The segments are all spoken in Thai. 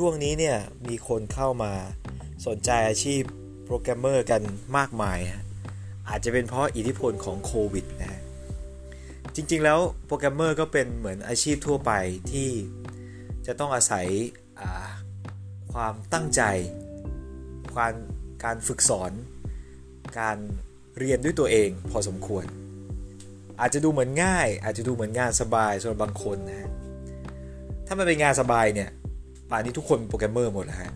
ช่วงนี้เนี่ยมีคนเข้ามาสนใจอาชีพโปรแกรมเมอร์กันมากมายฮะอาจจะเป็นเพราะอิทธิพลของโควิดนะฮะจริงๆแล้วโปรแกรมเมอร์ก็เป็นเหมือนอาชีพทั่วไปที่จะต้องอาศัยความตั้งใจ ความการฝึกสอน การเรียนด้วยตัวเองพอสมควร อาจจะดูเหมือนง่าย อาจจะดูเหมือนงานสบายสำหรับบางคนนะฮะถ้ามันเป็นงานสบายเนี่ย ป่านนี้ทุกคนเป็นโปรแกรมเมอร์หมดแล้วฮะ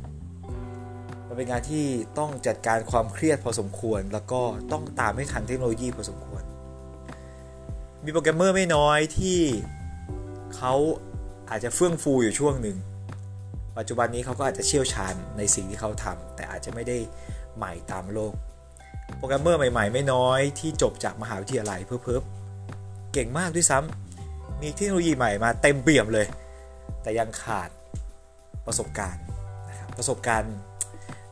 มันเป็นงานที่ต้องจัดการความเครียดพอสมควร แล้วก็ต้องตามให้ทันเทคโนโลยีพอสมควร มีโปรแกรมเมอร์ไม่น้อยที่เขาอาจจะเฟื่องฟูอยู่ช่วงหนึ่ง ปัจจุบันนี้เขาก็อาจจะเชี่ยวชาญในสิ่งที่เขาทำแต่อาจจะไม่ได้ใหม่ตามโลก โปรแกรมเมอร์ใหม่ ๆ ไม่น้อยที่จบจากมหาวิทยาลัยเพิ่มๆเก่งมากด้วยซ้ำมีเทคโนโลยีใหม่มาเต็มเปี่ยมเลย แต่ยังขาด ประสบการณ์นะครับประสบการณ์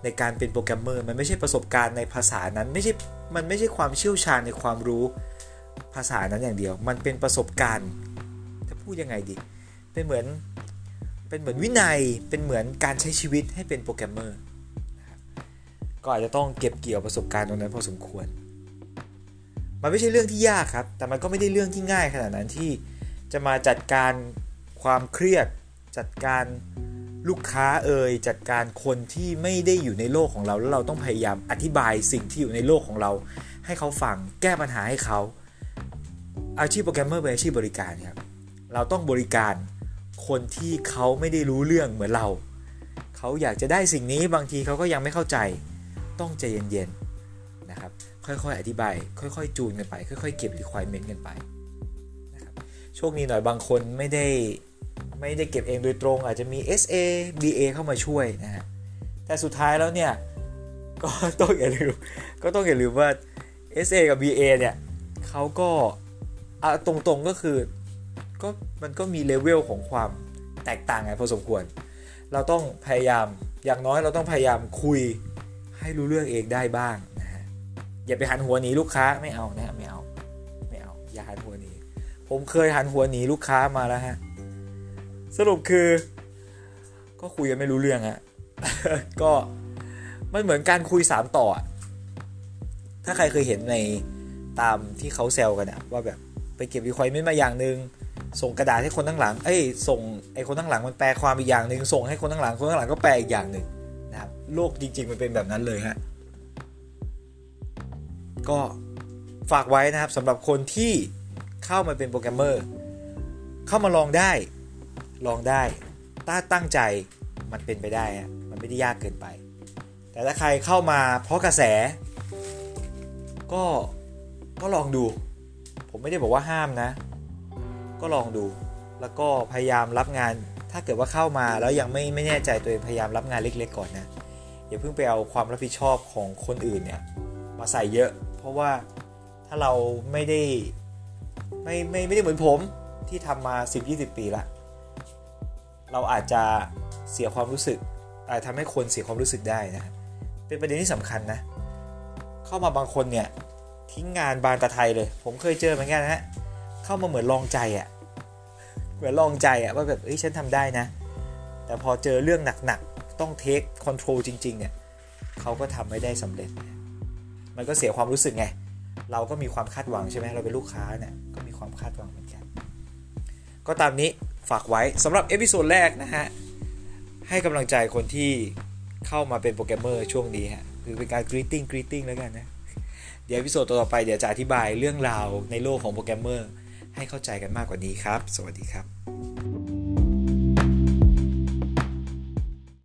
ในการเป็นโปรแกรมเมอร์มันไม่ใช่ประสบการณ์ในภาษานั้นไม่ใช่มันไม่ใช่ความเชี่ยวชาญในความรู้ภาษานั้นอย่างเดียว มันเป็นประสบการณ์จะพูดยังไงดี เป็นเหมือนเป็นเหมือนวินัยเป็นเหมือนการใช้ชีวิตให้เป็นโปรแกรมเมอร์ก็อาจจะต้องเก็บเกี่ยวประสบการณ์ตรงนั้นพอสมควร มันไม่ใช่เรื่องที่ยากครับ แต่มันก็ไม่ได้เรื่องที่ง่ายขนาดนั้นที่จะมาจัดการความเครียดจัดการ ลูกค้าเอ่ยจัดการคนที่ไม่ได้อยู่ในโลกของเรา แล้วเราต้องพยายามอธิบายสิ่งที่อยู่ในโลกของเรา ให้เขาฟังแก้ปัญหาให้เขา อาชีพโปรแกรมเมอร์เป็นอาชีพบริการครับเราต้องบริการคนที่เขาไม่ได้รู้เรื่องเหมือนเรา เขาอยากจะได้สิ่งนี้บางทีเขาก็ยังไม่เข้าใจ ต้องใจเย็นๆนะครับค่อยๆ อธิบาย ค่อยๆ จูนกันไป ค่อยๆ เก็บ requirement กันไปนะครับโชคดีหน่อยบางคนไม่ได้ ไม่ได้เก็บเองโดยตรง อาจจะมี SA BA เข้ามาช่วยนะฮะแต่สุดท้ายแล้วเนี่ยก็ต้องอย่าลืมก็ต้องอย่าลืมว่า SA กับ BA เนี่ยเขาก็ตรงๆก็คือก็มันก็มีเลเวลของความแตกต่างไงพอสมควร เราต้องพยายามอย่างน้อยเราต้องพยายามคุยให้รู้เรื่องเองได้บ้างนะฮะอย่าไปหันหัวหนีลูกค้าไม่เอานะไม่เอาไม่เอาอย่าหันหัวหนีผมเคยหันหัวหนีลูกค้ามาแล้วฮะ สรุปคือ ก็คุยกันไม่รู้เรื่องฮะก็มันเหมือนการคุยสามต่อ ถ้าใครเคยเห็นในตามที่เขาแซวกันอะว่าแบบไปเก็บวิคอยไม่มาอย่างหนึ่งส่งกระดาษให้คนทั้งหลัง เอ้ย ส่งไอ้คนทั้งหลังมันแปลความอีกอย่างหนึ่งส่งให้คนทั้งหลัง คนทั้งหลังก็แปลอีกอย่างหนึ่งนะครับ โลกจริง ๆ มันเป็นแบบนั้นเลยฮะ ก็ฝากไว้นะครับสำหรับคนที่เข้ามาเป็นโปรแกรมเมอร์ เข้ามาลองได้ ลองได้ถ้าตั้งใจมันเป็นไปได้มันไม่ได้ยากเกินไป แต่ถ้าใครเข้ามาเพราะกระแส ก็ก็ลองดู ผมไม่ได้บอกว่าห้ามนะ ก็ลองดู แล้วก็พยายามรับงาน ถ้าเกิดว่าเข้ามาแล้วยังไม่ไม่แน่ใจตัวเองพยายามรับงานเล็ก ๆ ก่อนนะอย่าเพิ่งไปเอาความรับผิดชอบของคนอื่นเนี่ยมาใส่เยอะ เพราะว่าถ้าเราไม่ได้ไม่ไม่ไม่ได้เหมือนผมที่ทำมา 10-20 ปีละ เราอาจจะเสียความรู้สึก อาจทำให้คนเสียความรู้สึกได้นะ เป็นประเด็นที่สำคัญนะ เข้ามาบางคนเนี่ยทิ้งงานบานตะไทเลย ผมเคยเจอเหมือนกันนะฮะ เข้ามาเหมือนลองใจอะ่ะ เหมือนลองใจอะ่ะว่าแบบเอ้ยฉันทำได้นะ แต่พอเจอเรื่องหนักๆ ต้อง take control จริงๆเนี่ยเขาก็ทำไม่ได้สำเร็จ มันก็เสียความรู้สึกไง เราก็มีความคาดหวังใช่ไหมเราเป็นลูกค้าเนี่ยก็มีความคาดหวังเหมือนกัน ก็ตามนี้ ฝากไว้สำหรับ episode แรกนะฮะ ให้กำลังใจคนที่เข้ามาเป็นโปรแกรมเมอร์ช่วงนี้ฮะ คือเป็นการ greeting greeting แล้วกันนะ เดี๋ยว episode ต่อไปเดี๋ยวจะอธิบายเรื่องราวในโลกของโปรแกรมเมอร์ให้เข้าใจกันมากกว่านี้ครับ สวัสดีครับ